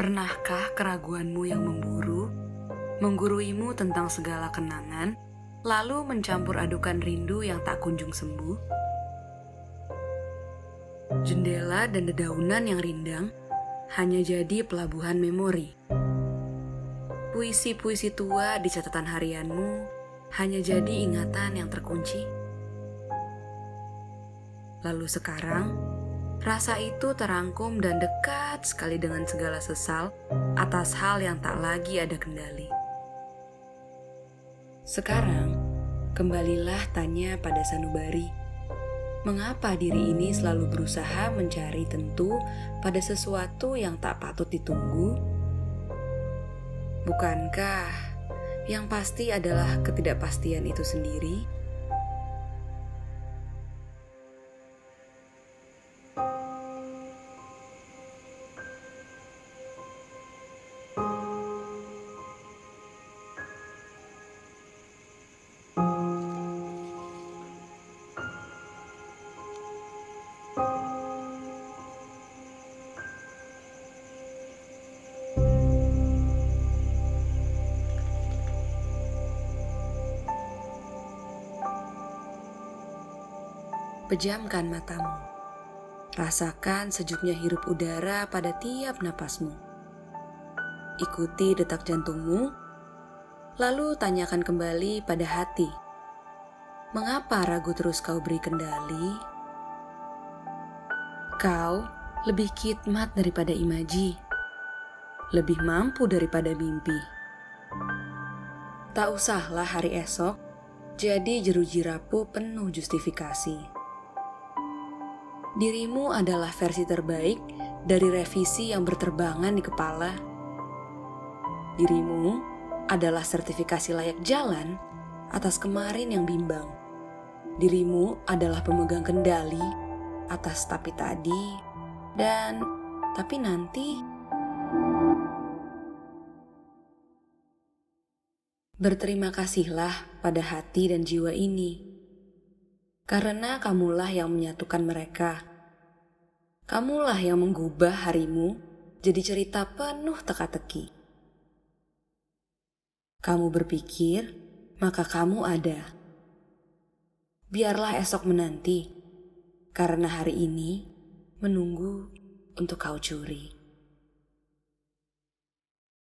Pernahkah keraguanmu yang memburu, mengguruimu tentang segala kenangan, lalu mencampur adukan rindu yang tak kunjung sembuh? Jendela dan dedaunan yang rindang hanya jadi pelabuhan memori. Puisi-puisi tua di catatan harianmu hanya jadi ingatan yang terkunci. Lalu sekarang, Rasa itu terangkum dan dekat sekali dengan segala sesal atas hal yang tak lagi ada kendali. Sekarang, kembalilah tanya pada sanubari. Mengapa diri ini selalu berusaha mencari tentu pada sesuatu yang tak patut ditunggu? Bukankah yang pasti adalah ketidakpastian itu sendiri? Pejamkan matamu. Rasakan sejuknya hirup udara pada tiap napasmu. Ikuti detak jantungmu, lalu tanyakan kembali pada hati. Mengapa ragu terus kau beri kendali? Kau lebih khidmat daripada imaji, lebih mampu daripada mimpi. Tak usahlah hari esok jadi jeruji rapuh penuh justifikasi. Dirimu adalah versi terbaik dari revisi yang berterbangan di kepala. Dirimu adalah sertifikasi layak jalan atas kemarin yang bimbang. Dirimu adalah pemegang kendali atas tapi tadi dan tapi nanti. Berterima kasihlah pada hati dan jiwa ini karena kamulah yang menyatukan mereka. Kamulah yang menggubah harimu jadi cerita penuh teka-teki. Kamu berpikir, maka kamu ada. Biarlah esok menanti, karena hari ini menunggu untuk kau curi.